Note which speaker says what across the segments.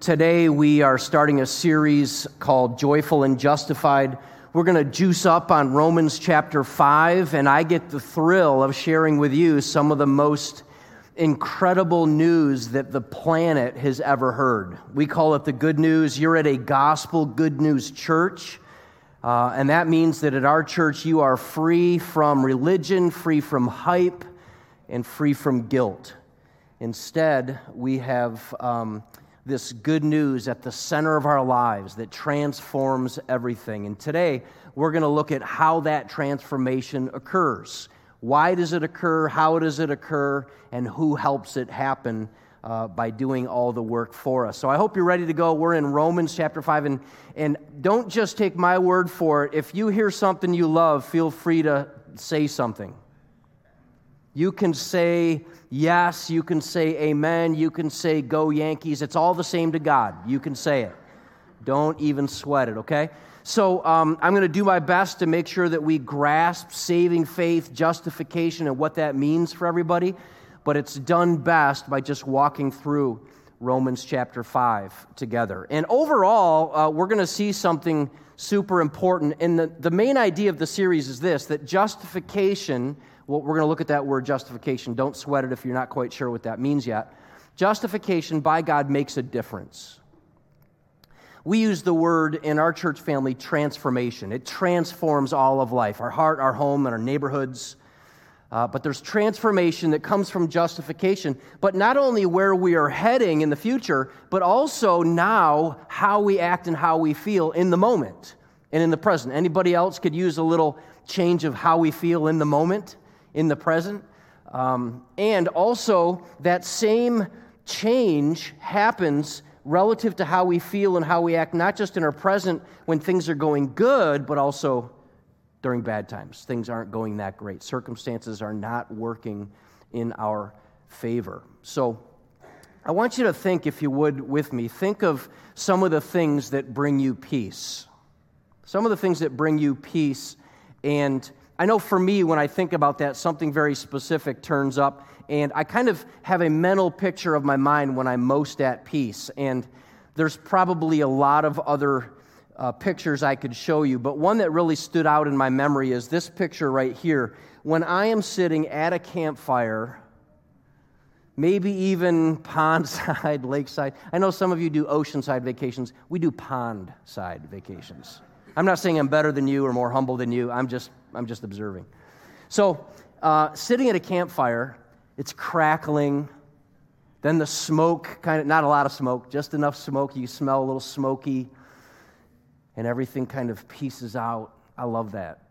Speaker 1: Today, we are starting a series called Joyful and Justified. We're going to juice up on Romans chapter 5, and I get the thrill of sharing with you some of the most incredible news that the planet has ever heard. We call it the good news. You're at a gospel good news church. Uh, and that means that at our church, you are free from religion, free from hype, and free from guilt. Instead, we have um, this good news at the center of our lives that transforms everything. And today, we're going to look at how that transformation occurs. Why does it occur? How does it occur? And who helps it happen uh, by doing all the work for us? So I hope you're ready to go. We're in Romans chapter 5. And, and don't just take my word for it. If you hear something you love, feel free to say something. You can say yes, you can say amen, you can say go Yankees. It's all the same to God. You can say it. Don't even sweat it, okay? So um, I'm going to do my best to make sure that we grasp saving faith, justification, and what that means for everybody. But it's done best by just walking through Romans chapter 5 together. And overall, uh, we're going to see something super important. And the, the main idea of the series is this that justification well, we're going to look at that word justification. Don't sweat it if you're not quite sure what that means yet. Justification by God makes a difference. We use the word in our church family transformation. It transforms all of life our heart, our home, and our neighborhoods. Uh, but there's transformation that comes from justification, but not only where we are heading in the future, but also now how we act and how we feel in the moment and in the present. Anybody else could use a little change of how we feel in the moment? In the present. Um, and also, that same change happens relative to how we feel and how we act, not just in our present when things are going good, but also during bad times. Things aren't going that great. Circumstances are not working in our favor. So, I want you to think, if you would, with me, think of some of the things that bring you peace. Some of the things that bring you peace and I know for me, when I think about that, something very specific turns up, and I kind of have a mental picture of my mind when I'm most at peace. And there's probably a lot of other uh, pictures I could show you, but one that really stood out in my memory is this picture right here. When I am sitting at a campfire, maybe even pondside, lakeside. I know some of you do oceanside vacations. We do pond side vacations. I'm not saying I'm better than you or more humble than you. I'm just, I'm just observing. So, uh, sitting at a campfire, it's crackling. Then the smoke, kind of, not a lot of smoke, just enough smoke. You smell a little smoky, and everything kind of pieces out. I love that.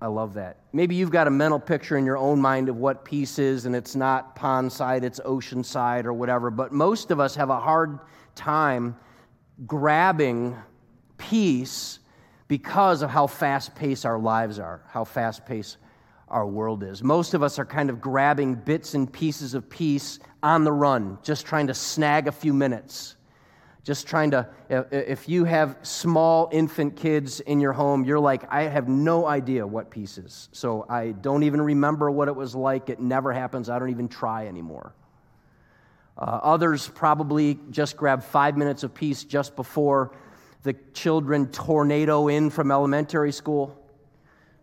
Speaker 1: I love that. Maybe you've got a mental picture in your own mind of what peace is, and it's not pond side, it's ocean side or whatever. But most of us have a hard time grabbing peace because of how fast paced our lives are, how fast paced our world is. Most of us are kind of grabbing bits and pieces of peace on the run, just trying to snag a few minutes. Just trying to, if you have small infant kids in your home, you're like, I have no idea what peace is. So I don't even remember what it was like. It never happens. I don't even try anymore. Uh, others probably just grab five minutes of peace just before the children tornado in from elementary school.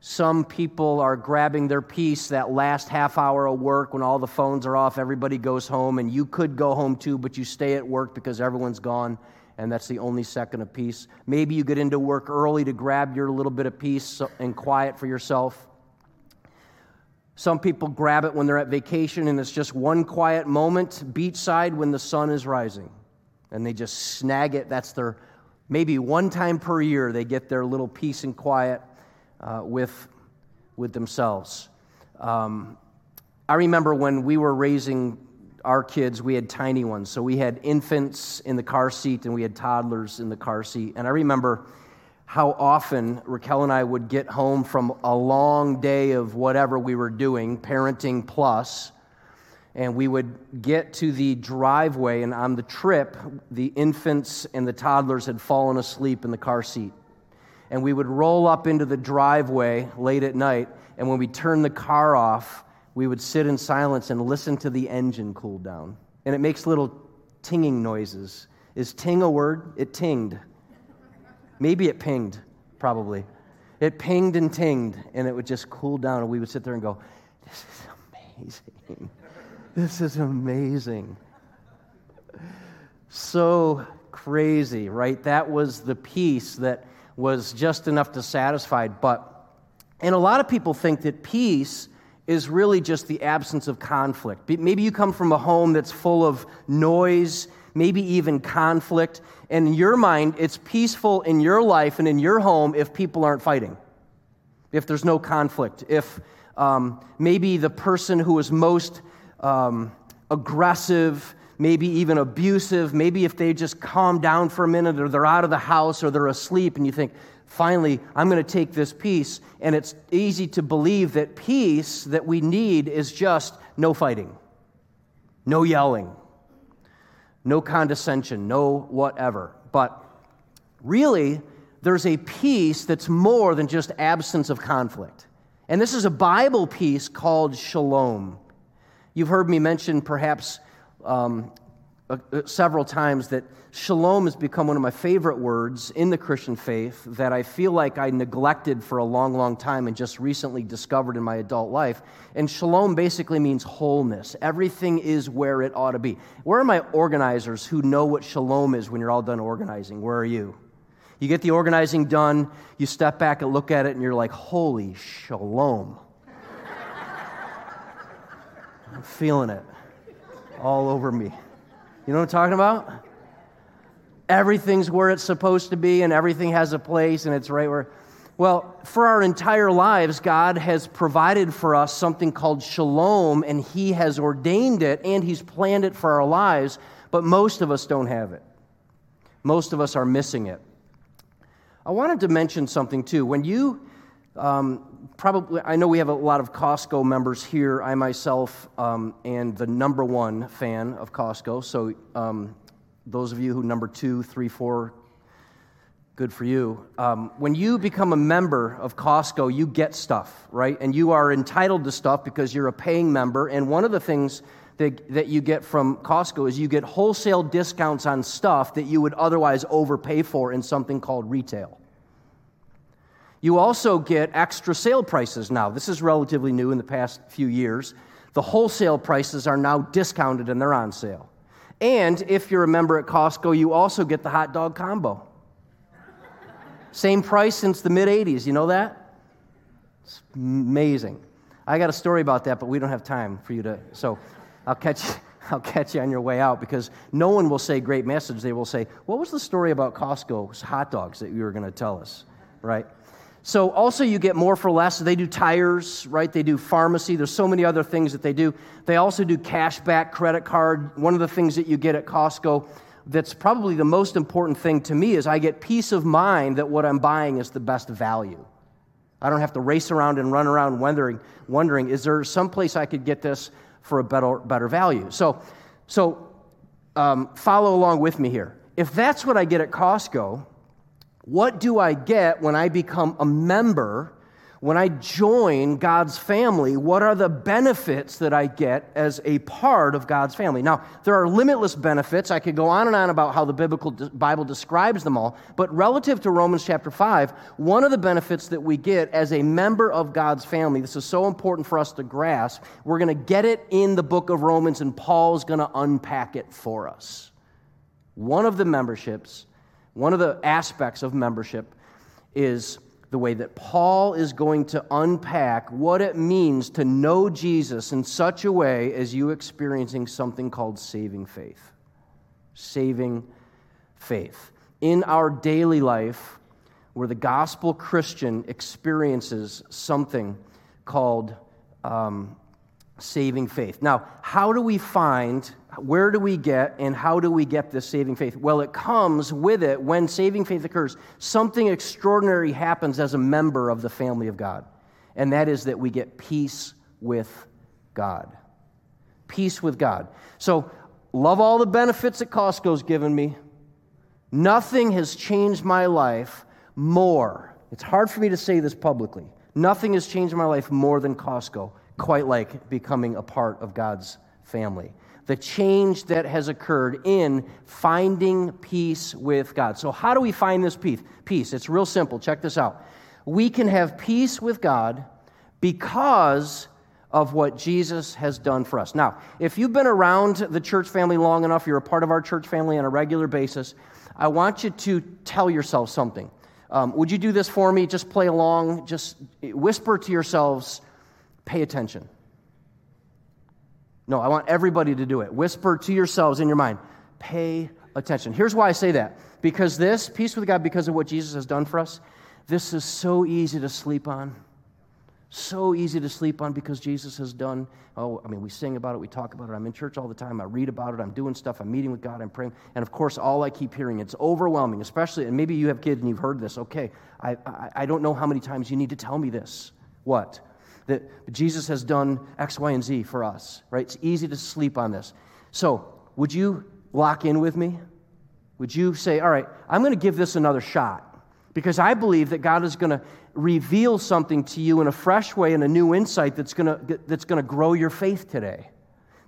Speaker 1: Some people are grabbing their peace that last half hour of work when all the phones are off, everybody goes home, and you could go home too, but you stay at work because everyone's gone, and that's the only second of peace. Maybe you get into work early to grab your little bit of peace and quiet for yourself. Some people grab it when they're at vacation, and it's just one quiet moment, beachside, when the sun is rising, and they just snag it. That's their maybe one time per year they get their little peace and quiet uh, with, with themselves. Um, I remember when we were raising our kids, we had tiny ones. So we had infants in the car seat and we had toddlers in the car seat. And I remember how often Raquel and I would get home from a long day of whatever we were doing, parenting plus, and we would get to the driveway, and on the trip, the infants and the toddlers had fallen asleep in the car seat. And we would roll up into the driveway late at night, and when we turned the car off, we would sit in silence and listen to the engine cool down. And it makes little tinging noises Is ting a word? It tinged. Maybe it pinged, probably. It pinged and tinged, and it would just cool down, and we would sit there and go, This is amazing. This is amazing. So crazy, right? That was the peace that was just enough to satisfy. But, and a lot of people think that peace is really just the absence of conflict. Maybe you come from a home that's full of noise, maybe even conflict. And in your mind, it's peaceful in your life and in your home if people aren't fighting, if there's no conflict, if um, maybe the person who is most um, aggressive, maybe even abusive, maybe if they just calm down for a minute or they're out of the house or they're asleep, and you think, finally, I'm going to take this peace. And it's easy to believe that peace that we need is just no fighting, no yelling, no condescension, no whatever. But really, there's a peace that's more than just absence of conflict. And this is a Bible peace called shalom. You've heard me mention perhaps um, uh, several times that shalom has become one of my favorite words in the Christian faith that I feel like I neglected for a long, long time and just recently discovered in my adult life. And shalom basically means wholeness. Everything is where it ought to be. Where are my organizers who know what shalom is when you're all done organizing? Where are you? You get the organizing done, you step back and look at it, and you're like, holy shalom. I'm feeling it all over me. You know what I'm talking about? Everything's where it's supposed to be and everything has a place and it's right where. Well, for our entire lives, God has provided for us something called shalom and He has ordained it and He's planned it for our lives, but most of us don't have it. Most of us are missing it. I wanted to mention something too. When you um, probably, I know we have a lot of Costco members here. I myself um, am the number one fan of Costco. So, um, those of you who number two, three, four, good for you. Um, when you become a member of Costco, you get stuff, right? And you are entitled to stuff because you're a paying member. And one of the things that, that you get from Costco is you get wholesale discounts on stuff that you would otherwise overpay for in something called retail. You also get extra sale prices now. This is relatively new in the past few years. The wholesale prices are now discounted and they're on sale. And if you're a member at Costco, you also get the hot dog combo. Same price since the mid 80s. You know that? It's amazing. I got a story about that, but we don't have time for you to. So I'll catch, I'll catch you on your way out because no one will say great message. They will say, What was the story about Costco's hot dogs that you were going to tell us? Right? So also you get more for less. They do tires, right? They do pharmacy. There's so many other things that they do. They also do cash back credit card. One of the things that you get at Costco that's probably the most important thing to me is I get peace of mind that what I'm buying is the best value. I don't have to race around and run around wondering, wondering is there some place I could get this for a better, better value? So, so um, follow along with me here. If that's what I get at Costco, what do I get when I become a member? When I join God's family, what are the benefits that I get as a part of God's family? Now, there are limitless benefits. I could go on and on about how the biblical Bible describes them all, but relative to Romans chapter 5, one of the benefits that we get as a member of God's family, this is so important for us to grasp, we're going to get it in the book of Romans, and Paul's going to unpack it for us. One of the memberships one of the aspects of membership is the way that Paul is going to unpack what it means to know Jesus in such a way as you experiencing something called saving faith. Saving faith. In our daily life, where the gospel Christian experiences something called um, saving faith. Now, how do we find where do we get and how do we get this saving faith? Well, it comes with it when saving faith occurs. Something extraordinary happens as a member of the family of God, and that is that we get peace with God. Peace with God. So, love all the benefits that Costco's given me. Nothing has changed my life more. It's hard for me to say this publicly. Nothing has changed my life more than Costco, quite like becoming a part of God's family. The change that has occurred in finding peace with God. So, how do we find this peace? Peace. It's real simple. Check this out. We can have peace with God because of what Jesus has done for us. Now, if you've been around the church family long enough, you're a part of our church family on a regular basis, I want you to tell yourself something. Um, would you do this for me? Just play along, just whisper to yourselves, pay attention. No, I want everybody to do it. Whisper to yourselves in your mind, pay attention. Here's why I say that. Because this, peace with God, because of what Jesus has done for us, this is so easy to sleep on. So easy to sleep on because Jesus has done. Oh, I mean, we sing about it, we talk about it. I'm in church all the time. I read about it. I'm doing stuff. I'm meeting with God. I'm praying. And of course, all I keep hearing, it's overwhelming, especially, and maybe you have kids and you've heard this. Okay, I, I, I don't know how many times you need to tell me this. What? That Jesus has done X, Y, and Z for us, right? It's easy to sleep on this. So, would you lock in with me? Would you say, all right, I'm going to give this another shot? Because I believe that God is going to reveal something to you in a fresh way and a new insight that's going to, that's going to grow your faith today,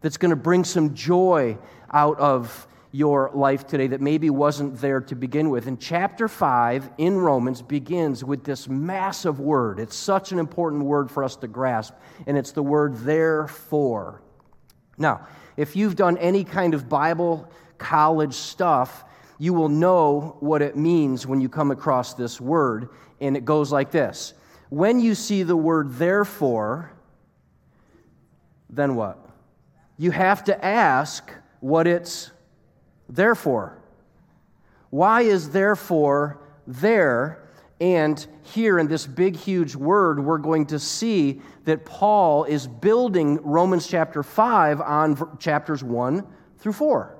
Speaker 1: that's going to bring some joy out of your life today that maybe wasn't there to begin with. And chapter 5 in Romans begins with this massive word. It's such an important word for us to grasp, and it's the word therefore. Now, if you've done any kind of Bible college stuff, you will know what it means when you come across this word, and it goes like this When you see the word therefore, then what? You have to ask what it's therefore. Why is therefore there? And here in this big, huge word, we're going to see that Paul is building Romans chapter 5 on chapters 1 through 4.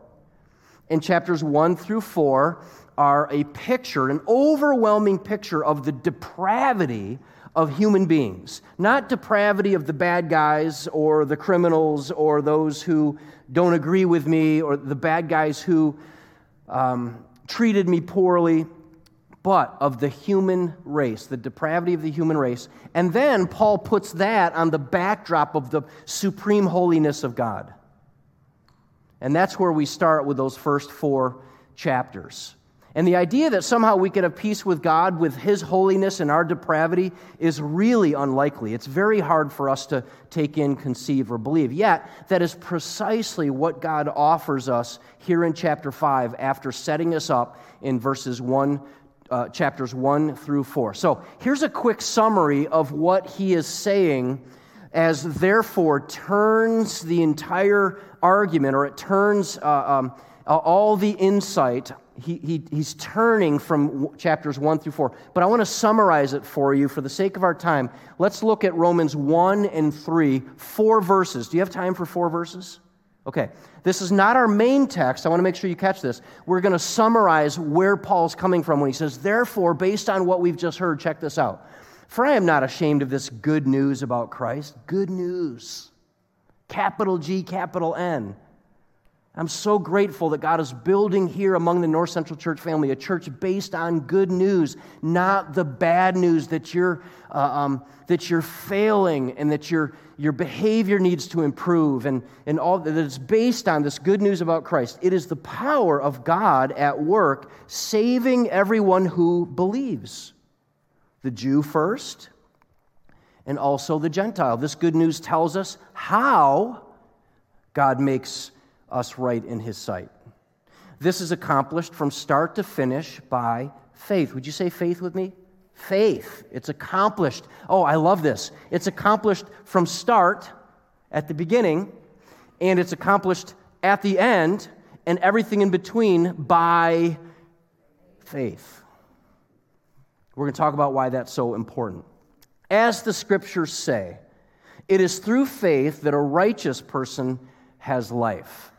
Speaker 1: And chapters 1 through 4 are a picture, an overwhelming picture of the depravity of human beings. Not depravity of the bad guys or the criminals or those who don't agree with me or the bad guys who um, treated me poorly, but of the human race, the depravity of the human race. And then Paul puts that on the backdrop of the supreme holiness of God. And that's where we start with those first four chapters. And the idea that somehow we could have peace with God with His holiness and our depravity is really unlikely. It's very hard for us to take in, conceive, or believe. Yet, that is precisely what God offers us here in chapter 5 after setting us up in verses 1, uh, chapters 1 through 4. So, here's a quick summary of what He is saying as therefore turns the entire argument, or it turns uh, um, all the insight he, he, he's turning from chapters 1 through 4. But I want to summarize it for you for the sake of our time. Let's look at Romans 1 and 3, four verses. Do you have time for four verses? Okay. This is not our main text. I want to make sure you catch this. We're going to summarize where Paul's coming from when he says, Therefore, based on what we've just heard, check this out. For I am not ashamed of this good news about Christ. Good news. Capital G, capital N. I'm so grateful that God is building here among the North Central Church family a church based on good news, not the bad news that you're, uh, um, that you're failing and that your, your behavior needs to improve, and, and all that it's based on this good news about Christ. It is the power of God at work, saving everyone who believes the Jew first, and also the Gentile. This good news tells us how God makes us right in his sight. This is accomplished from start to finish by faith. Would you say faith with me? Faith. It's accomplished. Oh, I love this. It's accomplished from start at the beginning, and it's accomplished at the end, and everything in between by faith. We're going to talk about why that's so important. As the scriptures say, it is through faith that a righteous person has life.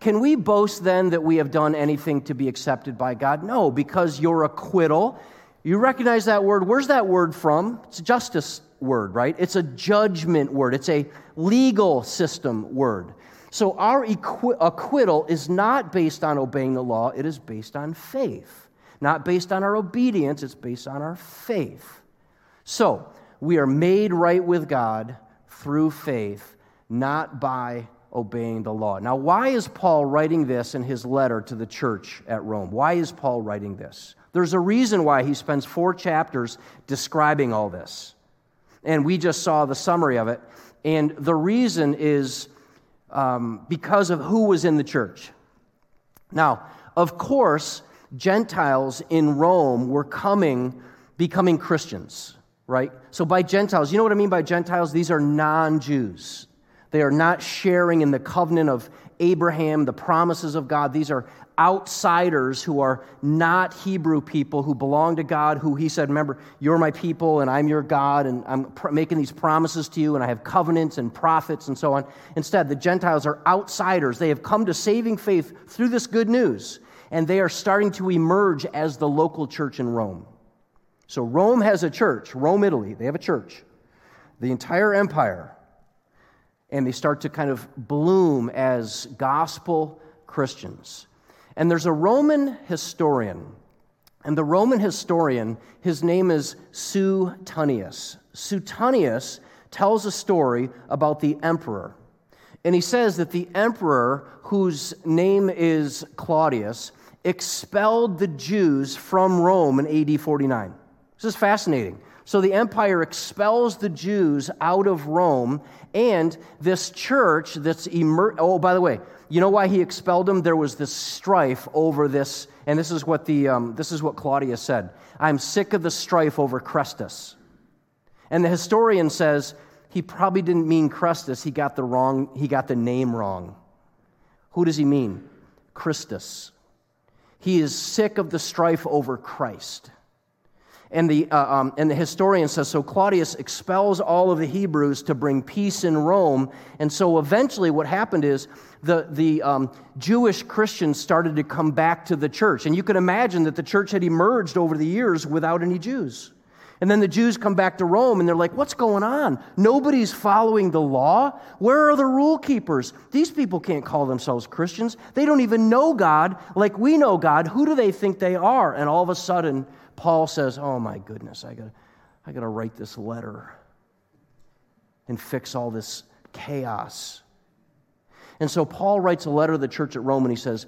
Speaker 1: Can we boast then that we have done anything to be accepted by God? No, because your acquittal, you recognize that word. Where's that word from? It's a justice word, right? It's a judgment word, it's a legal system word. So our acquittal is not based on obeying the law, it is based on faith. Not based on our obedience, it's based on our faith. So we are made right with God through faith, not by obeying the law. Now, why is Paul writing this in his letter to the church at Rome? Why is Paul writing this? There's a reason why he spends four chapters describing all this. And we just saw the summary of it. And the reason is um, because of who was in the church. Now, of course, Gentiles in Rome were coming, becoming Christians, right? So by Gentiles, you know what I mean by Gentiles? These are non Jews. They are not sharing in the covenant of Abraham, the promises of God. These are outsiders who are not Hebrew people who belong to God, who he said, Remember, you're my people and I'm your God, and I'm pr- making these promises to you, and I have covenants and prophets and so on. Instead, the Gentiles are outsiders. They have come to saving faith through this good news, and they are starting to emerge as the local church in Rome. So, Rome has a church, Rome, Italy, they have a church. The entire empire and they start to kind of bloom as gospel Christians. And there's a Roman historian, and the Roman historian, his name is Suetonius. Suetonius tells a story about the emperor. And he says that the emperor, whose name is Claudius, expelled the Jews from Rome in AD 49. This is fascinating. So the empire expels the Jews out of Rome, and this church that's immer- oh, by the way, you know why he expelled them? There was this strife over this, and this is what the um, this is what Claudius said. I'm sick of the strife over Chrestus. And the historian says he probably didn't mean Chrestus. He got the wrong. He got the name wrong. Who does he mean? Christus. He is sick of the strife over Christ. And the, uh, um, and the historian says so Claudius expels all of the Hebrews to bring peace in Rome. And so eventually, what happened is the, the um, Jewish Christians started to come back to the church. And you can imagine that the church had emerged over the years without any Jews. And then the Jews come back to Rome and they're like, what's going on? Nobody's following the law. Where are the rule keepers? These people can't call themselves Christians. They don't even know God like we know God. Who do they think they are? And all of a sudden, Paul says, Oh my goodness, I got I got to write this letter and fix all this chaos. And so Paul writes a letter to the church at Rome and he says,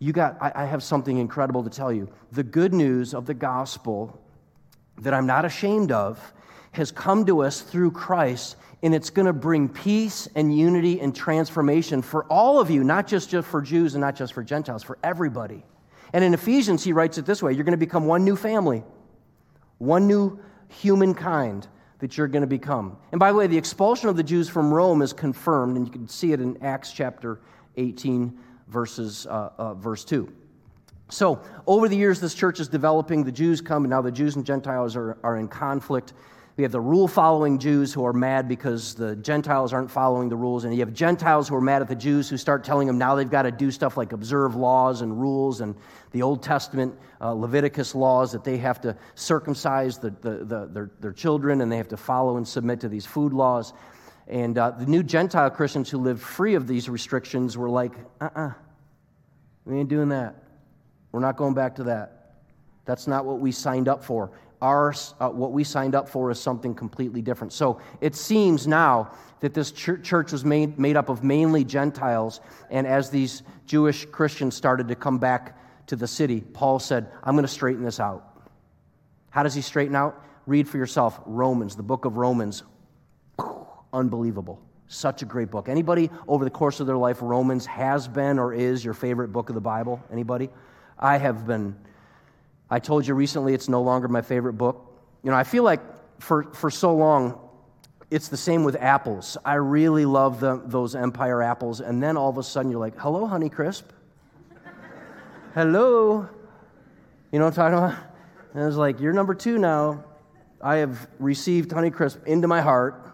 Speaker 1: You got, I, I have something incredible to tell you. The good news of the gospel that I'm not ashamed of has come to us through Christ, and it's going to bring peace and unity and transformation for all of you, not just, just for Jews and not just for Gentiles, for everybody. And in Ephesians, he writes it this way You're going to become one new family, one new humankind that you're going to become. And by the way, the expulsion of the Jews from Rome is confirmed, and you can see it in Acts chapter 18, verses, uh, uh, verse 2. So, over the years, this church is developing. The Jews come, and now the Jews and Gentiles are, are in conflict. We have the rule following Jews who are mad because the Gentiles aren't following the rules. And you have Gentiles who are mad at the Jews who start telling them now they've got to do stuff like observe laws and rules and the Old Testament uh, Leviticus laws that they have to circumcise the, the, the, their, their children and they have to follow and submit to these food laws. And uh, the new Gentile Christians who lived free of these restrictions were like, uh uh-uh, uh, we ain't doing that. We're not going back to that. That's not what we signed up for our, uh, what we signed up for is something completely different. So it seems now that this church was made, made up of mainly Gentiles, and as these Jewish Christians started to come back to the city, Paul said, I'm going to straighten this out. How does he straighten out? Read for yourself Romans, the book of Romans. Unbelievable. Such a great book. Anybody over the course of their life, Romans has been or is your favorite book of the Bible? Anybody? I have been I told you recently it's no longer my favorite book. You know, I feel like for, for so long, it's the same with apples. I really love the, those Empire apples. And then all of a sudden you're like, hello, Honeycrisp. hello. You know what I'm talking about? And it's like, you're number two now. I have received Honeycrisp into my heart.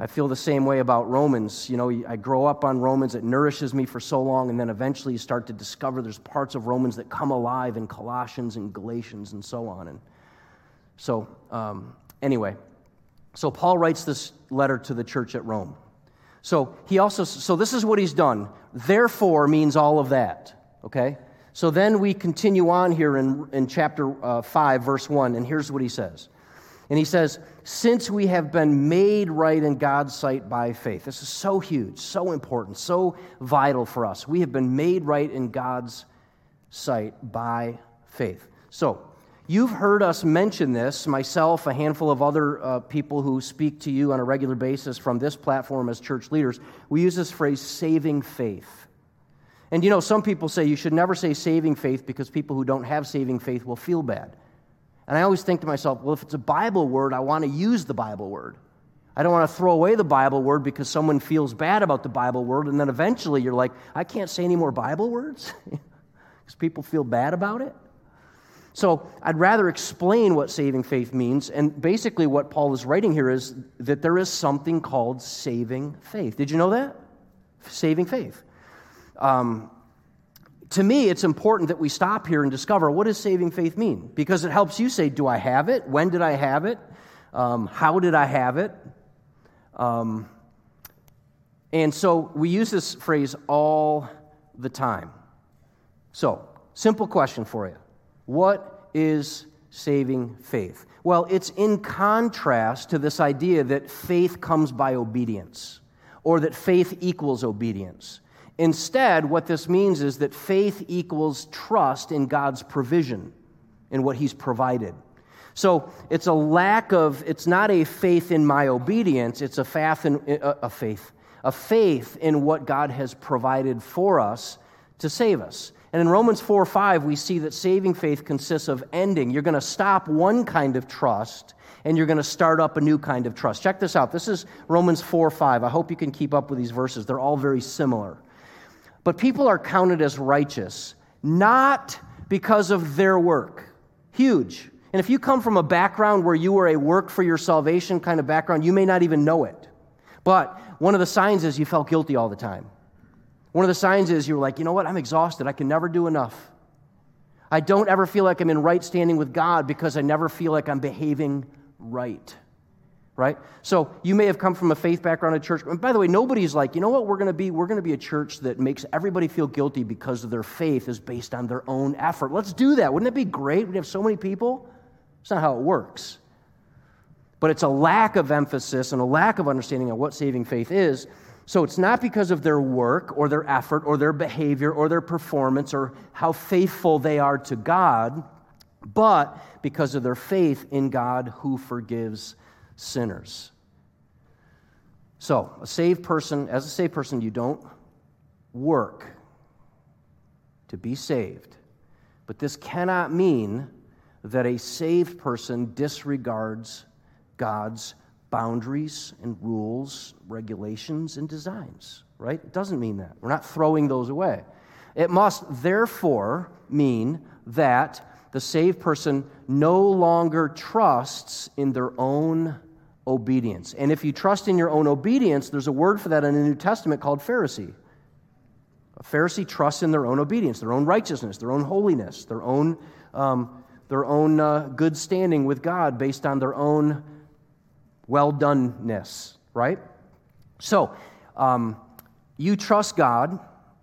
Speaker 1: I feel the same way about Romans. You know, I grow up on Romans, it nourishes me for so long, and then eventually you start to discover there's parts of Romans that come alive in Colossians and Galatians and so on. And so, um, anyway, so Paul writes this letter to the church at Rome. So he also, so this is what he's done. Therefore means all of that, okay? So then we continue on here in, in chapter uh, 5, verse 1, and here's what he says And he says, Since we have been made right in God's sight by faith. This is so huge, so important, so vital for us. We have been made right in God's sight by faith. So, you've heard us mention this, myself, a handful of other uh, people who speak to you on a regular basis from this platform as church leaders. We use this phrase, saving faith. And you know, some people say you should never say saving faith because people who don't have saving faith will feel bad. And I always think to myself, well, if it's a Bible word, I want to use the Bible word. I don't want to throw away the Bible word because someone feels bad about the Bible word, and then eventually you're like, I can't say any more Bible words because people feel bad about it. So I'd rather explain what saving faith means. And basically, what Paul is writing here is that there is something called saving faith. Did you know that? Saving faith. Um, to me, it's important that we stop here and discover what does saving faith mean? Because it helps you say, do I have it? When did I have it? Um, how did I have it? Um, and so we use this phrase all the time. So, simple question for you What is saving faith? Well, it's in contrast to this idea that faith comes by obedience or that faith equals obedience. Instead, what this means is that faith equals trust in God's provision, in what He's provided. So it's a lack of, it's not a faith in my obedience, it's a faith in, uh, a, faith, a faith in what God has provided for us to save us. And in Romans 4 5, we see that saving faith consists of ending. You're going to stop one kind of trust and you're going to start up a new kind of trust. Check this out. This is Romans 4 5. I hope you can keep up with these verses, they're all very similar. But people are counted as righteous not because of their work. Huge. And if you come from a background where you were a work for your salvation kind of background, you may not even know it. But one of the signs is you felt guilty all the time. One of the signs is you were like, you know what, I'm exhausted. I can never do enough. I don't ever feel like I'm in right standing with God because I never feel like I'm behaving right right? So you may have come from a faith background at church. And by the way, nobody's like, you know what, we're going to be? We're going to be a church that makes everybody feel guilty because of their faith is based on their own effort. Let's do that. Wouldn't it be great? We'd have so many people. It's not how it works. But it's a lack of emphasis and a lack of understanding of what saving faith is. So it's not because of their work or their effort or their behavior or their performance or how faithful they are to God, but because of their faith in God who forgives sinners. So, a saved person, as a saved person, you don't work to be saved. But this cannot mean that a saved person disregards God's boundaries and rules, regulations, and designs, right? It doesn't mean that. We're not throwing those away. It must therefore mean that the saved person no longer trusts in their own obedience. And if you trust in your own obedience, there's a word for that in the New Testament called Pharisee. A Pharisee trusts in their own obedience, their own righteousness, their own holiness, their own, um, their own uh, good standing with God based on their own well doneness, right? So, um, you trust God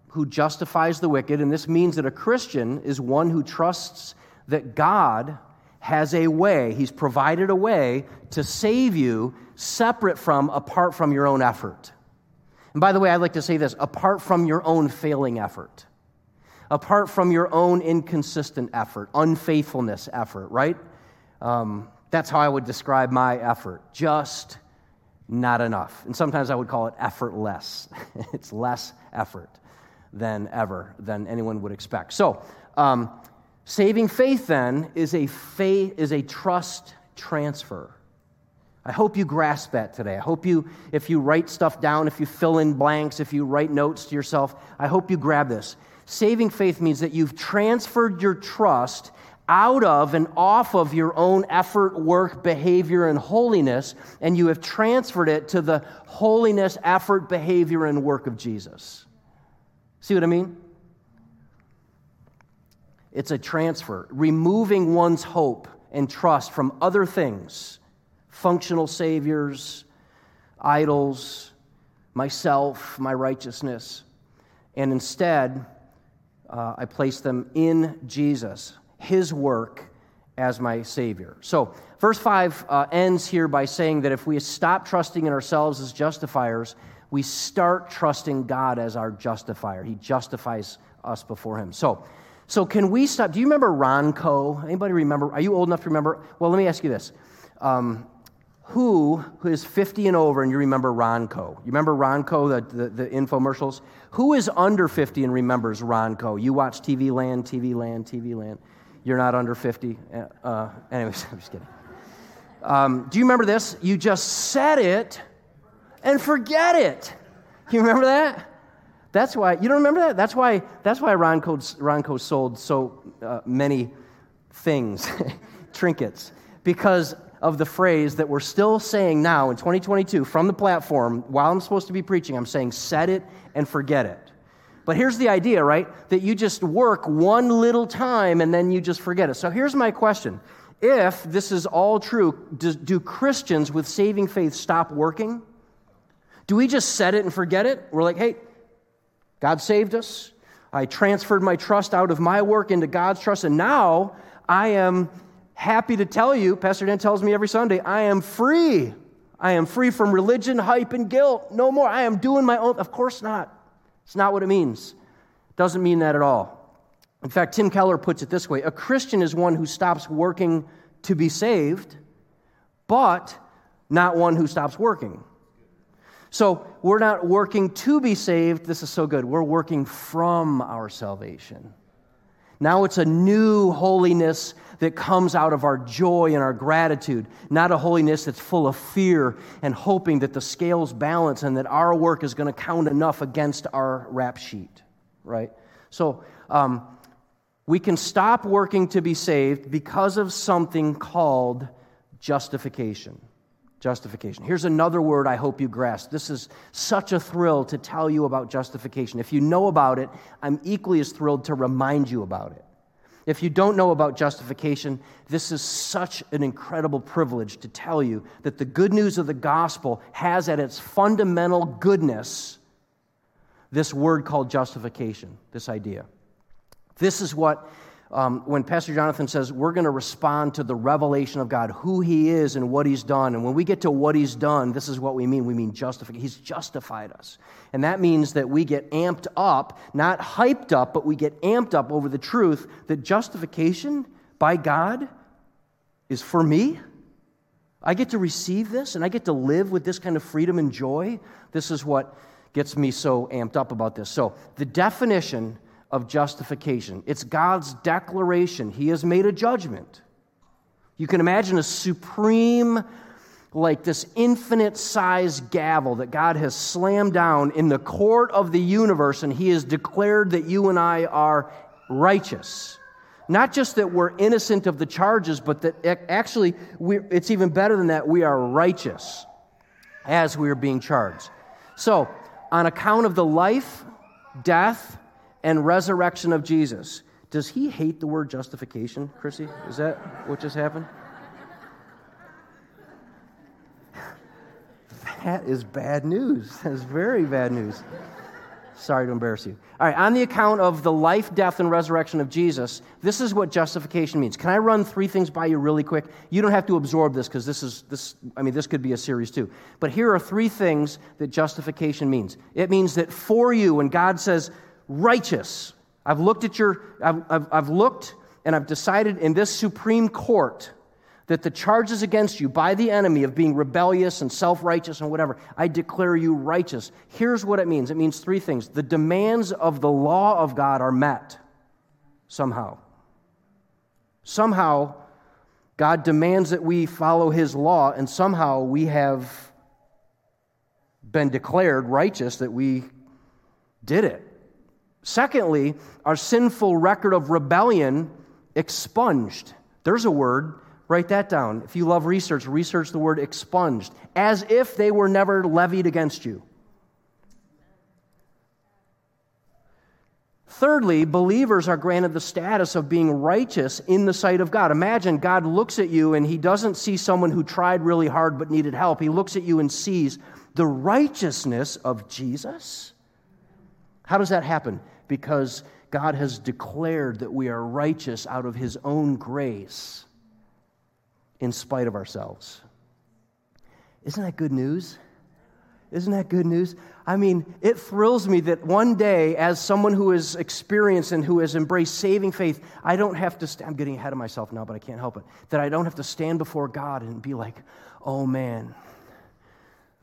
Speaker 1: who justifies the wicked, and this means that a Christian is one who trusts that God has a way, He's provided a way to save you separate from, apart from your own effort. And by the way, I'd like to say this apart from your own failing effort, apart from your own inconsistent effort, unfaithfulness effort, right? Um, that's how I would describe my effort. Just not enough. And sometimes I would call it effortless. it's less effort than ever, than anyone would expect. So, um, Saving faith, then, is a, faith, is a trust transfer. I hope you grasp that today. I hope you, if you write stuff down, if you fill in blanks, if you write notes to yourself, I hope you grab this. Saving faith means that you've transferred your trust out of and off of your own effort, work, behavior, and holiness, and you have transferred it to the holiness, effort, behavior, and work of Jesus. See what I mean? It's a transfer, removing one's hope and trust from other things functional saviors, idols, myself, my righteousness. And instead, uh, I place them in Jesus, His work, as my Savior. So, verse 5 uh, ends here by saying that if we stop trusting in ourselves as justifiers, we start trusting God as our justifier. He justifies us before Him. So, so can we stop? Do you remember Ronco? Anybody remember? Are you old enough to remember? Well, let me ask you this. Um, who, who is 50 and over and you remember Ronco? You remember Ronco, the, the, the, infomercials? Who is under 50 and remembers Ronco? You watch TV Land, TV Land, TV Land. You're not under 50. Uh, uh anyways, I'm just kidding. Um, do you remember this? You just said it and forget it. You remember that? That's why, you don't remember that? That's why, that's why Ronco, Ronco sold so uh, many things, trinkets, because of the phrase that we're still saying now in 2022 from the platform while I'm supposed to be preaching. I'm saying, set it and forget it. But here's the idea, right? That you just work one little time and then you just forget it. So here's my question If this is all true, do, do Christians with saving faith stop working? Do we just set it and forget it? We're like, hey, God saved us. I transferred my trust out of my work into God's trust, and now I am happy to tell you, Pastor Dan tells me every Sunday, I am free. I am free from religion, hype, and guilt. No more. I am doing my own. Of course not. It's not what it means. It doesn't mean that at all. In fact, Tim Keller puts it this way a Christian is one who stops working to be saved, but not one who stops working. So we're not working to be saved. This is so good. We're working from our salvation. Now it's a new holiness that comes out of our joy and our gratitude, not a holiness that's full of fear and hoping that the scales balance and that our work is going to count enough against our rap sheet, right? So um, we can stop working to be saved because of something called justification justification. Here's another word I hope you grasp. This is such a thrill to tell you about justification. If you know about it, I'm equally as thrilled to remind you about it. If you don't know about justification, this is such an incredible privilege to tell you that the good news of the gospel has at its fundamental goodness this word called justification, this idea. This is what um, when Pastor Jonathan says we're going to respond to the revelation of God, who He is and what He's done. And when we get to what He's done, this is what we mean. We mean justify. He's justified us. And that means that we get amped up, not hyped up, but we get amped up over the truth that justification by God is for me. I get to receive this and I get to live with this kind of freedom and joy. This is what gets me so amped up about this. So, the definition of justification. It's God's declaration. He has made a judgment. You can imagine a supreme, like this infinite size gavel that God has slammed down in the court of the universe, and He has declared that you and I are righteous. Not just that we're innocent of the charges, but that actually we, it's even better than that. We are righteous as we are being charged. So, on account of the life, death, and resurrection of Jesus. Does he hate the word justification, Chrissy? Is that what just happened? That is bad news. That is very bad news. Sorry to embarrass you. All right, on the account of the life, death, and resurrection of Jesus, this is what justification means. Can I run three things by you really quick? You don't have to absorb this because this is this. I mean, this could be a series too. But here are three things that justification means. It means that for you, when God says, righteous. I've looked at your, I've, I've, I've looked and I've decided in this Supreme Court that the charges against you by the enemy of being rebellious and self righteous and whatever, I declare you righteous. Here's what it means it means three things. The demands of the law of God are met somehow. Somehow, God demands that we follow his law, and somehow we have been declared righteous that we did it. Secondly, our sinful record of rebellion expunged. There's a word, write that down. If you love research, research the word expunged, as if they were never levied against you. Thirdly, believers are granted the status of being righteous in the sight of God. Imagine God looks at you and he doesn't see someone who tried really hard but needed help. He looks at you and sees the righteousness of Jesus. How does that happen? Because God has declared that we are righteous out of His own grace. in spite of ourselves. Isn't that good news? Isn't that good news? I mean, it thrills me that one day, as someone who has experienced and who has embraced saving faith, I don't have to, st- I'm getting ahead of myself now, but I can't help it, that I don't have to stand before God and be like, oh man,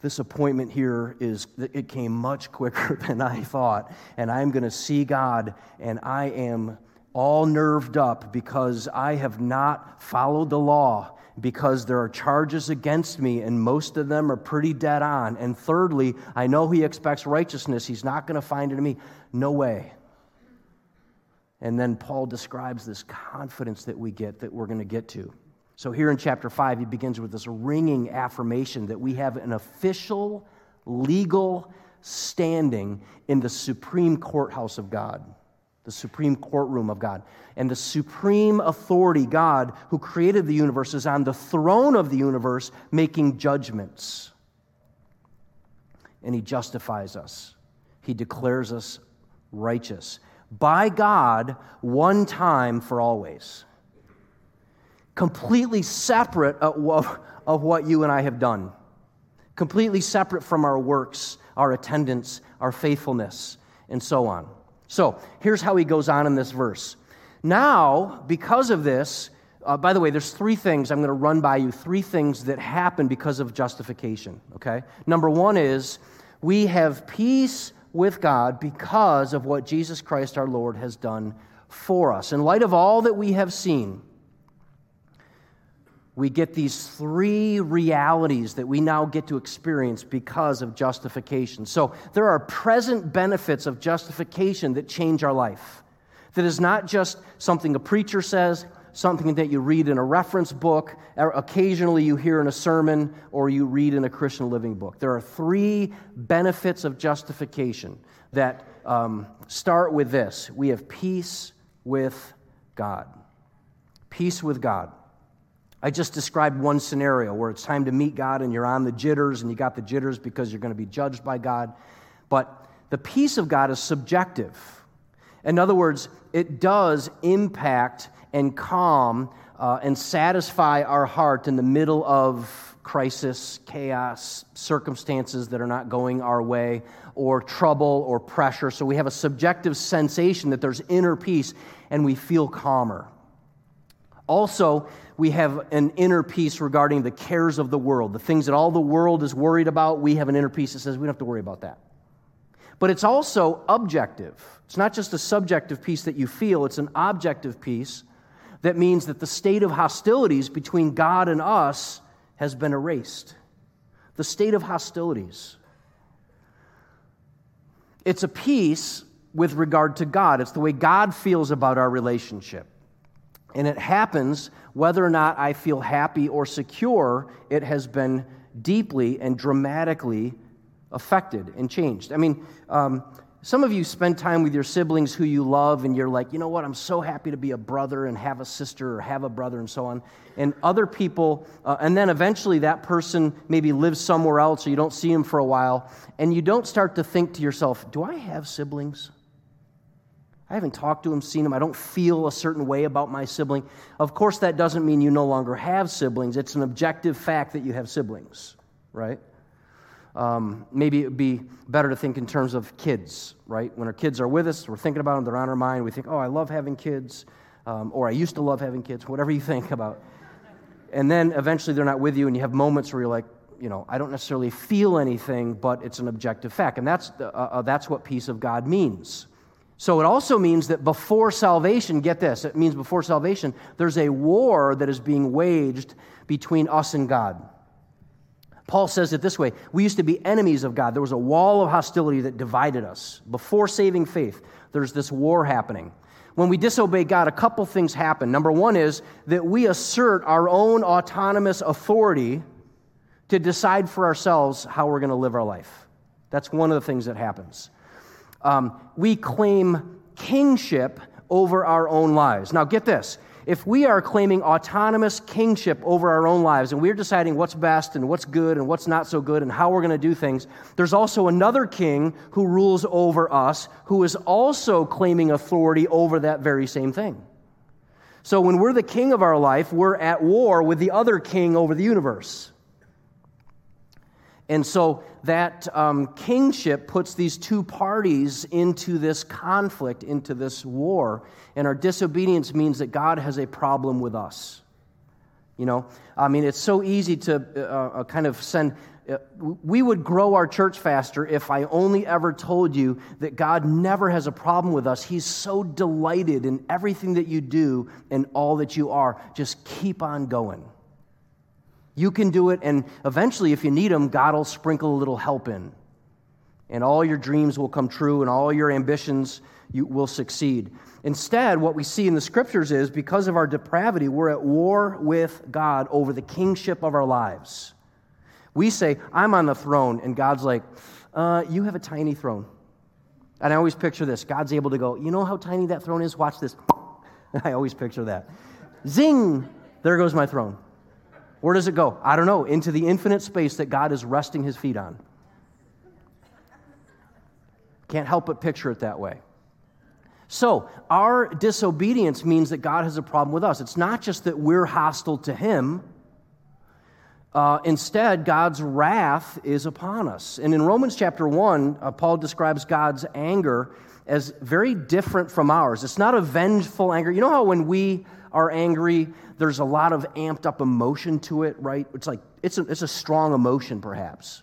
Speaker 1: this appointment here is, it came much quicker than I thought, and I'm going to see God, and I am all nerved up because I have not followed the law because there are charges against me, and most of them are pretty dead on. And thirdly, I know he expects righteousness. He's not going to find it in me. No way. And then Paul describes this confidence that we get that we're going to get to. So here in chapter 5, he begins with this ringing affirmation that we have an official, legal standing in the supreme courthouse of God the supreme courtroom of God. And the supreme authority, God, who created the universe, is on the throne of the universe making judgments. And he justifies us, he declares us righteous by God one time for always. Completely separate of, what you and I have done, completely separate from our works, our attendance, our faithfulness, and so on. So here's how he goes on in this verse. Now, because of this, uh, by the way, there's three things I'm going to run by you, three things that happen because of justification, okay? Number one is we have peace with God because of what Jesus Christ our Lord has done for us. In light of all that we have seen, we get these three realities that we now get to experience because of justification. So there are present benefits of justification that change our life. That is not just something a preacher says, something that you read in a reference book, occasionally you hear in a sermon, or you read in a Christian living book. There are three benefits of justification that um, start with this we have peace with God. Peace with God. I just described one scenario where it's time to meet God and you're on the jitters and you got the jitters because you're going to be judged by God. But the peace of God is subjective. In other words, it does impact and calm uh, and satisfy our heart in the middle of crisis, chaos, circumstances that are not going our way, or trouble or pressure. So we have a subjective sensation that there's inner peace and we feel calmer. Also, we have an inner peace regarding the cares of the world, the things that all the world is worried about. We have an inner peace that says we don't have to worry about that. But it's also objective. It's not just a subjective peace that you feel, it's an objective peace that means that the state of hostilities between God and us has been erased. The state of hostilities. It's a peace with regard to God, it's the way God feels about our relationship. And it happens whether or not I feel happy or secure, it has been deeply and dramatically affected and changed. I mean, um, some of you spend time with your siblings who you love, and you're like, you know what, I'm so happy to be a brother and have a sister or have a brother and so on. And other people, uh, and then eventually that person maybe lives somewhere else or you don't see him for a while, and you don't start to think to yourself, do I have siblings? I haven't talked to him, seen him. I don't feel a certain way about my sibling. Of course, that doesn't mean you no longer have siblings. It's an objective fact that you have siblings, right? Um, maybe it would be better to think in terms of kids, right? When our kids are with us, we're thinking about them, they're on our mind. We think, oh, I love having kids, um, or I used to love having kids, whatever you think about. And then eventually they're not with you, and you have moments where you're like, you know, I don't necessarily feel anything, but it's an objective fact. And that's, uh, uh, that's what peace of God means. So it also means that before salvation, get this, it means before salvation, there's a war that is being waged between us and God. Paul says it this way We used to be enemies of God. There was a wall of hostility that divided us. Before saving faith, there's this war happening. When we disobey God, a couple things happen. Number one is that we assert our own autonomous authority to decide for ourselves how we're going to live our life. That's one of the things that happens um, we claim kingship over our own lives. Now, get this. If we are claiming autonomous kingship over our own lives and we're deciding what's best and what's good and what's not so good and how we're going to do things, there's also another king who rules over us who is also claiming authority over that very same thing. So when we're the king of our life, we're at war with the other king over the universe. And so that um, kingship puts these two parties into this conflict, into this war. And our disobedience means that God has a problem with us. You know, I mean, it's so easy to uh, uh, kind of send. Uh, we would grow our church faster if I only ever told you that God never has a problem with us. He's so delighted in everything that you do and all that you are. Just keep on going. You can do it, and eventually, if you need them, God will sprinkle a little help in. And all your dreams will come true, and all your ambitions you will succeed. Instead, what we see in the scriptures is because of our depravity, we're at war with God over the kingship of our lives. We say, I'm on the throne, and God's like, uh, You have a tiny throne. And I always picture this God's able to go, You know how tiny that throne is? Watch this. I always picture that. Zing! There goes my throne. Where does it go? I don't know. Into the infinite space that God is resting his feet on. Can't help but picture it that way. So, our disobedience means that God has a problem with us. It's not just that we're hostile to him. Uh, instead, God's wrath is upon us. And in Romans chapter 1, uh, Paul describes God's anger as very different from ours. It's not a vengeful anger. You know how when we are angry, there's a lot of amped up emotion to it, right? It's like, it's a, it's a strong emotion, perhaps,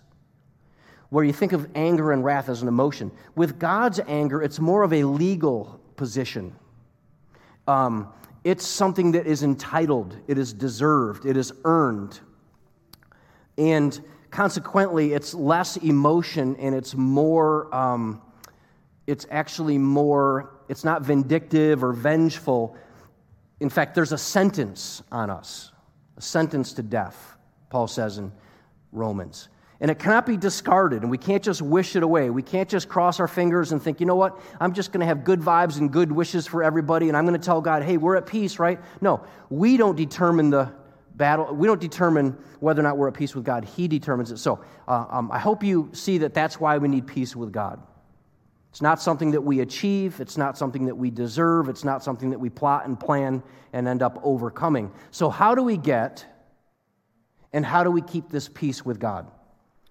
Speaker 1: where you think of anger and wrath as an emotion. With God's anger, it's more of a legal position. Um, it's something that is entitled, it is deserved, it is earned. And consequently, it's less emotion and it's more, um, it's actually more, it's not vindictive or vengeful, in fact, there's a sentence on us, a sentence to death, Paul says in Romans. And it cannot be discarded, and we can't just wish it away. We can't just cross our fingers and think, you know what, I'm just going to have good vibes and good wishes for everybody, and I'm going to tell God, hey, we're at peace, right? No, we don't determine the battle. We don't determine whether or not we're at peace with God. He determines it. So uh, um, I hope you see that that's why we need peace with God. It's not something that we achieve. It's not something that we deserve. It's not something that we plot and plan and end up overcoming. So, how do we get and how do we keep this peace with God,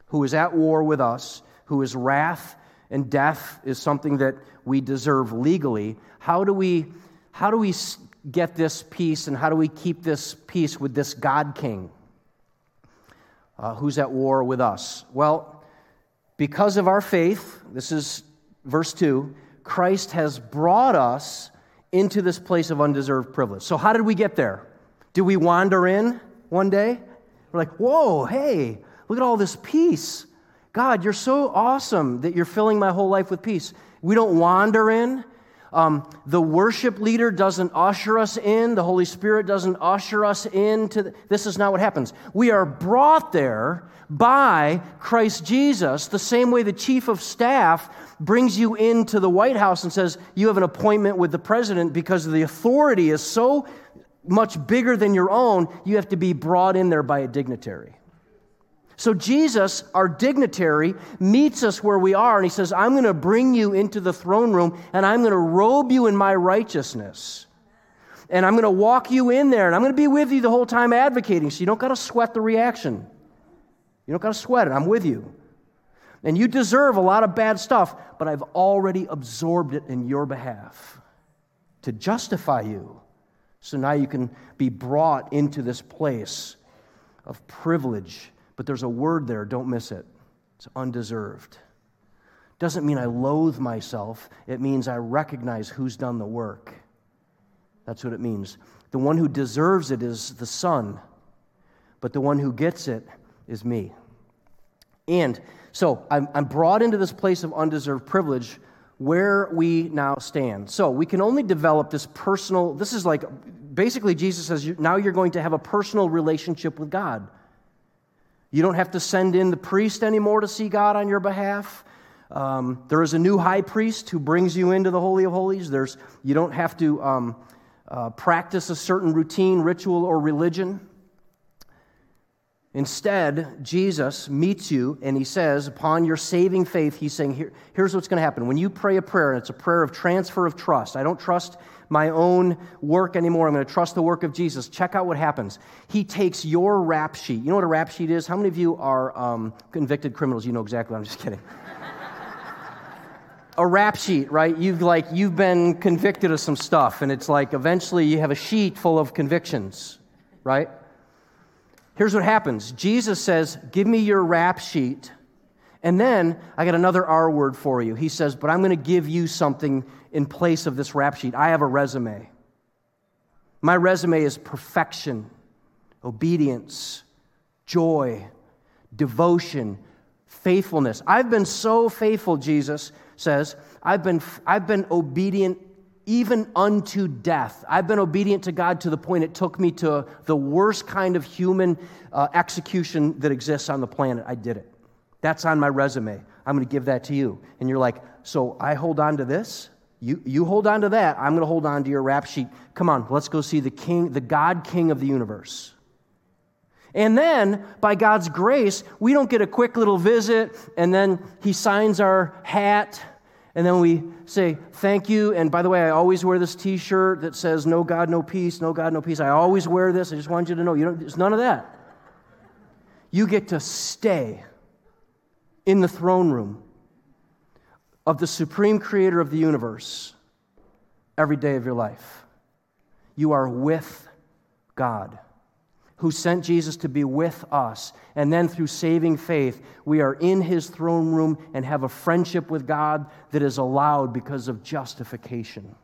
Speaker 1: who is at war with us, who is wrath and death is something that we deserve legally? How do we, how do we get this peace and how do we keep this peace with this God King uh, who's at war with us? Well, because of our faith, this is verse 2, Christ has brought us into this place of undeserved privilege. So, how did we get there? Did we wander in one day? We're like, whoa, hey, look at all this peace. God, you're so awesome that you're filling my whole life with peace. We don't wander in. Um, the worship leader doesn't usher us in. The Holy Spirit doesn't usher us into. The, this is not what happens. We are brought there by Christ Jesus, the same way the chief of staff brings you into the White House and says, You have an appointment with the president because the authority is so much bigger than your own, you have to be brought in there by a dignitary. So Jesus, our dignitary, meets us where we are and he says, I'm going to bring you into the throne room and I'm going to robe you in my righteousness. And I'm going to walk you in there and I'm going to be with you the whole time advocating. So you don't got to sweat the reaction. You don't got to sweat it. I'm with you. And you deserve a lot of bad stuff, but I've already absorbed it in your behalf to justify you. So now you can be brought into this place of privilege but there's a word there, don't miss it. It's undeserved. Doesn't mean I loathe myself, it means I recognize who's done the work. That's what it means. The one who deserves it is the Son, but the one who gets it is me. And so I'm, I'm brought into this place of undeserved privilege where we now stand. So we can only develop this personal, this is like basically Jesus says, now you're going to have a personal relationship with God. You don't have to send in the priest anymore to see God on your behalf. Um, there is a new high priest who brings you into the Holy of Holies. There's, you don't have to um, uh, practice a certain routine, ritual, or religion. Instead, Jesus meets you and he says, upon your saving faith, he's saying, Here, here's what's going to happen. When you pray a prayer, and it's a prayer of transfer of trust, I don't trust my own work anymore. I'm going to trust the work of Jesus. Check out what happens. He takes your rap sheet. You know what a rap sheet is? How many of you are um, convicted criminals? You know exactly. I'm just kidding. a rap sheet, right? You've like you've been convicted of some stuff, and it's like eventually you have a sheet full of convictions, right? Here's what happens Jesus says, Give me your rap sheet. And then I got another R word for you. He says, But I'm going to give you something in place of this rap sheet. I have a resume. My resume is perfection, obedience, joy, devotion, faithfulness. I've been so faithful, Jesus says. I've been, I've been obedient even unto death. I've been obedient to God to the point it took me to the worst kind of human uh, execution that exists on the planet. I did it. That's on my resume. I'm going to give that to you. And you're like, so I hold on to this? You, you hold on to that. I'm going to hold on to your rap sheet. Come on, let's go see the king, the God King of the universe. And then, by God's grace, we don't get a quick little visit and then he signs our hat and then we say, Thank you. And by the way, I always wear this t shirt that says, No God, no peace, no God, no peace. I always wear this. I just want you to know you don't, there's none of that. You get to stay in the throne room of the supreme creator of the universe every day of your life. You are with God who sent Jesus to be with us. And then through saving faith, we are in his throne room and have a friendship with God that is allowed because of justification.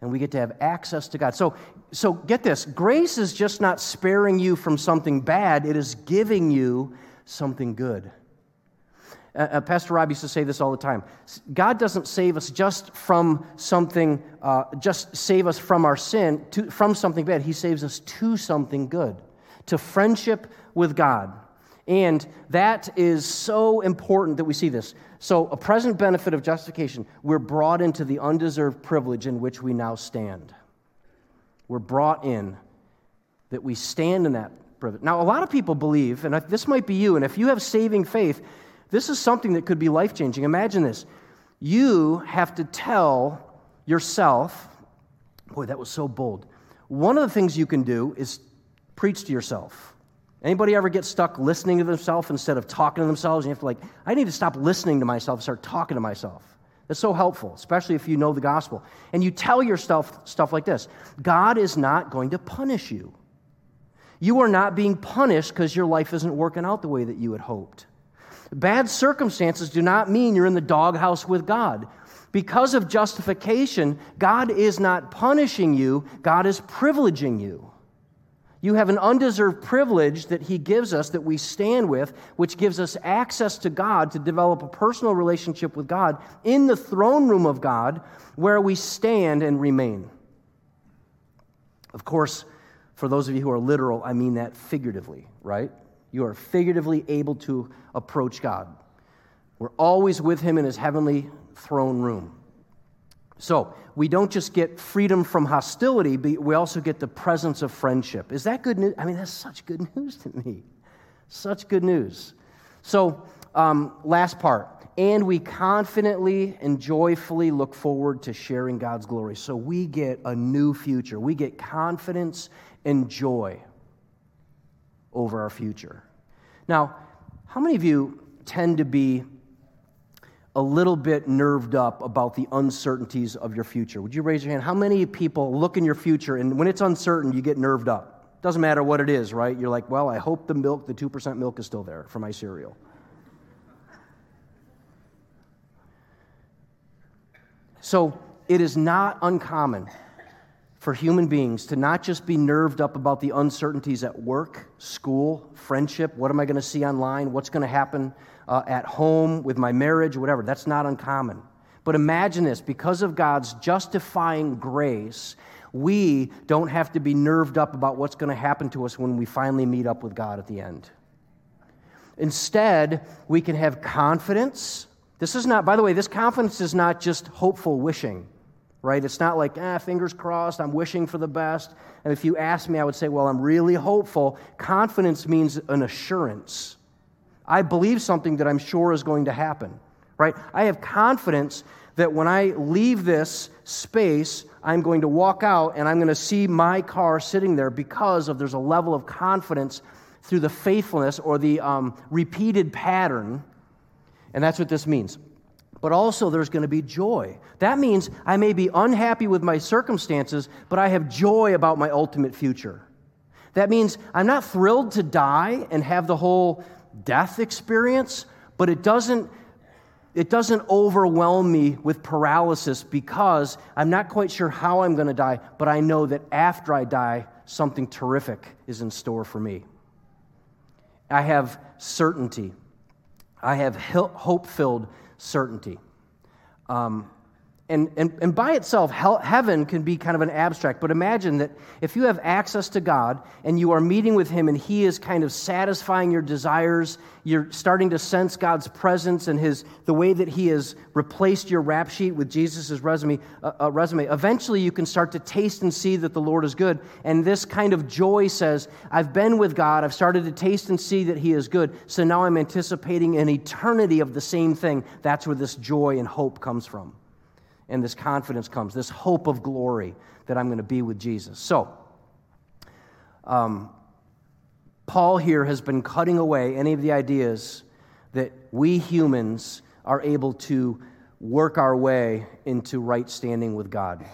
Speaker 1: And we get to have access to God. So, so get this grace is just not sparing you from something bad, it is giving you something good. Uh, uh, Pastor Rob used to say this all the time. God doesn't save us just from something, uh, just save us from our sin, to, from something bad. He saves us to something good, to friendship with God. And that is so important that we see this. So, a present benefit of justification, we're brought into the undeserved privilege in which we now stand. We're brought in that we stand in that privilege. Now, a lot of people believe, and this might be you, and if you have saving faith, this is something that could be life changing. Imagine this. You have to tell yourself, boy, that was so bold. One of the things you can do is preach to yourself. Anybody ever get stuck listening to themselves instead of talking to themselves? And you have to like, I need to stop listening to myself and start talking to myself. That's so helpful, especially if you know the gospel. And you tell yourself stuff like this God is not going to punish you. You are not being punished because your life isn't working out the way that you had hoped. Bad circumstances do not mean you're in the doghouse with God. Because of justification, God is not punishing you, God is privileging you. You have an undeserved privilege that He gives us that we stand with, which gives us access to God to develop a personal relationship with God in the throne room of God where we stand and remain. Of course, for those of you who are literal, I mean that figuratively, right? You are figuratively able to approach God. We're always with Him in His heavenly throne room. So, we don't just get freedom from hostility, but we also get the presence of friendship. Is that good news? I mean, that's such good news to me. Such good news. So, um, last part. And we confidently and joyfully look forward to sharing God's glory. So we get a new future. We get confidence and joy over our future. Now, how many of you tend to be a little bit nerved up about the uncertainties of your future? Would you raise your hand? How many people look in your future and when it's uncertain, you get nerved up? Doesn't matter what it is, right? You're like, well, I hope the milk, the 2% milk is still there for my cereal. So it is not uncommon for human beings to not just be nerved up about the uncertainties at work, school, friendship, what am I going to see online, what's going to happen uh, at home with my marriage, whatever. That's not uncommon. But imagine this because of God's justifying grace, we don't have to be nerved up about what's going to happen to us when we finally meet up with God at the end. Instead, we can have confidence. This is not, by the way, this confidence is not just hopeful wishing right? It's not like, ah, fingers crossed, I'm wishing for the best. And if you ask me, I would say, well, I'm really hopeful. Confidence means an assurance. I believe something that I'm sure is going to happen, right? I have confidence that when I leave this space, I'm going to walk out and I'm going to see my car sitting there because of there's a level of confidence through the faithfulness or the um, repeated pattern. And that's what this means. But also, there's going to be joy. That means I may be unhappy with my circumstances, but I have joy about my ultimate future. That means I'm not thrilled to die and have the whole death experience, but it doesn't it doesn't overwhelm me with paralysis because I'm not quite sure how I'm going to die, but I know that after I die, something terrific is in store for me. I have certainty. I have hope filled certainty. Um, and, and, and by itself, hell, heaven can be kind of an abstract, but imagine that if you have access to God and you are meeting with Him and He is kind of satisfying your desires, you're starting to sense God's presence and His, the way that He has replaced your rap sheet with Jesus' resume, uh, uh, resume. Eventually, you can start to taste and see that the Lord is good. And this kind of joy says, I've been with God, I've started to taste and see that He is good, so now I'm anticipating an eternity of the same thing. That's where this joy and hope comes from and this confidence comes, this hope of glory that I'm going to be with Jesus. So, um, Paul here has been cutting away any of the ideas that we humans are able to work our way into right standing with God.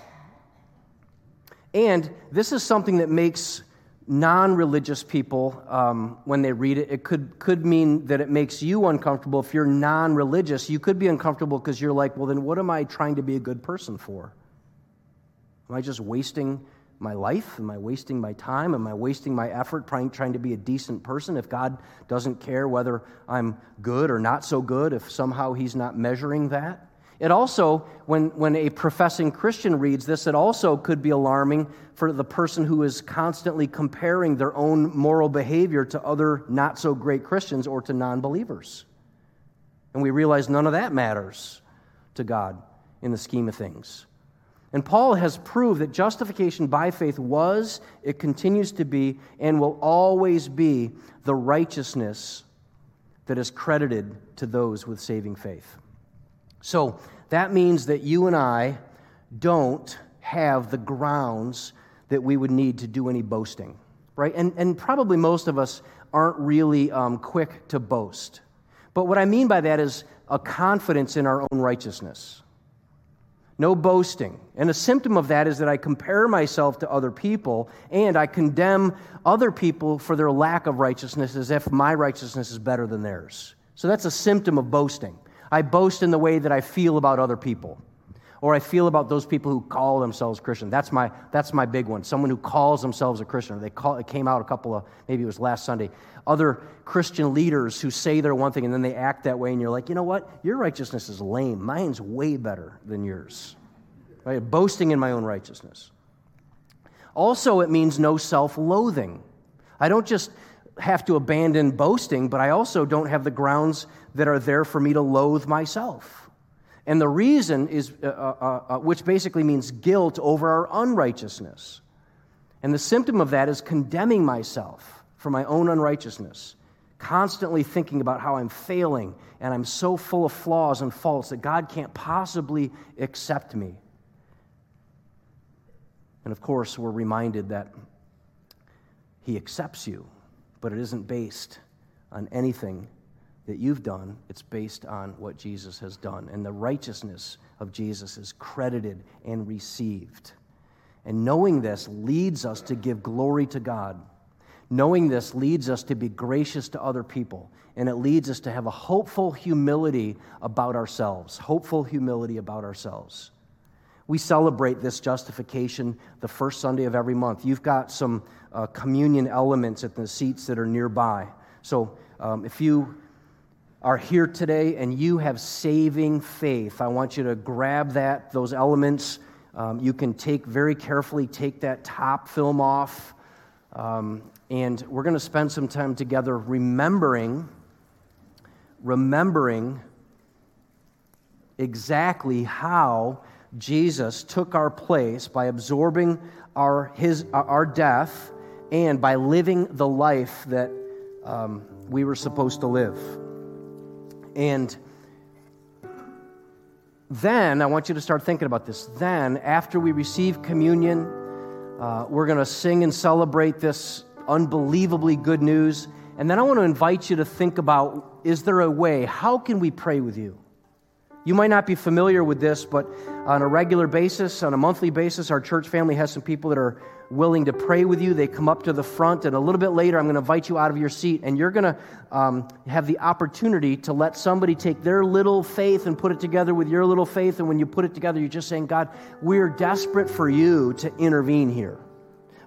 Speaker 1: And this is something that makes non religious people, um, when they read it, it could, could mean that it makes you uncomfortable. If you're non religious, you could be uncomfortable because you're like, well, then what am I trying to be a good person for? Am I just wasting my life? Am I wasting my time? Am I wasting my effort trying, trying to be a decent person? If God doesn't care whether I'm good or not so good, if somehow He's not measuring that? It also, when, when a professing Christian reads this, it also could be alarming for the person who is constantly comparing their own moral behavior to other not so great Christians or to non believers. And we realize none of that matters to God in the scheme of things. And Paul has proved that justification by faith was, it continues to be, and will always be the righteousness that is credited to those with saving faith. So that means that you and I don't have the grounds that we would need to do any boasting, right? And, and probably most of us aren't really um, quick to boast. But what I mean by that is a confidence in our own righteousness. No boasting. And a symptom of that is that I compare myself to other people and I condemn other people for their lack of righteousness as if my righteousness is better than theirs. So that's a symptom of boasting. I boast in the way that I feel about other people. Or I feel about those people who call themselves Christian. That's my, that's my big one. Someone who calls themselves a Christian. They call, it came out a couple of, maybe it was last Sunday. Other Christian leaders who say they're one thing and then they act that way, and you're like, you know what? Your righteousness is lame. Mine's way better than yours. Right? Boasting in my own righteousness. Also, it means no self loathing. I don't just have to abandon boasting, but I also don't have the grounds that are there for me to loathe myself. And the reason is, uh, uh, uh, uh, which basically means guilt over our unrighteousness. And the symptom of that is condemning myself for my own unrighteousness, constantly thinking about how I'm failing and I'm so full of flaws and faults that God can't possibly accept me. And of course, we're reminded that He accepts you but it isn't based on anything that you've done. It's based on what Jesus has done. And the righteousness of Jesus is credited and received. And knowing this leads us to give glory to God. Knowing this leads us to be gracious to other people. And it leads us to have a hopeful humility about ourselves. Hopeful humility about ourselves. We celebrate this justification the first Sunday of every month. You've got some uh, communion elements at the seats that are nearby. So um, if you are here today and you have saving faith, I want you to grab that, those elements. Um, you can take very carefully, take that top film off. Um, and we're going to spend some time together remembering, remembering exactly how Jesus took our place by absorbing our, his, our death and by living the life that um, we were supposed to live. And then I want you to start thinking about this. Then, after we receive communion, uh, we're going to sing and celebrate this unbelievably good news. And then I want to invite you to think about is there a way? How can we pray with you? You might not be familiar with this, but on a regular basis, on a monthly basis, our church family has some people that are willing to pray with you. They come up to the front, and a little bit later, I'm going to invite you out of your seat, and you're going to um, have the opportunity to let somebody take their little faith and put it together with your little faith. And when you put it together, you're just saying, God, we're desperate for you to intervene here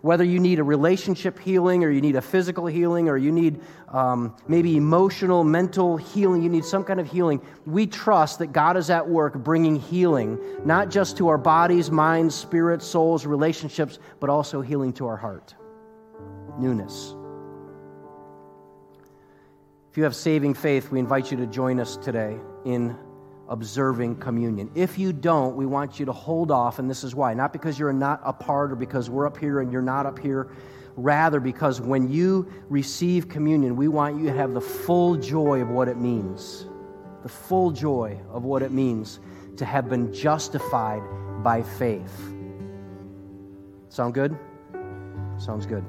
Speaker 1: whether you need a relationship healing or you need a physical healing or you need um, maybe emotional, mental healing, you need some kind of healing, we trust that God is at work bringing healing, not just to our bodies, minds, spirits, souls, relationships, but also healing to our heart. Newness. If you have saving faith, we invite you to join us today in observing communion. If you don't, we want you to hold off, and this is why. Not because you're not a part or because we're up here and you're not up here. Rather, because when you receive communion, we want you to have the full joy of what it means. The full joy of what it means to have been justified by faith. Sound good? Sounds good.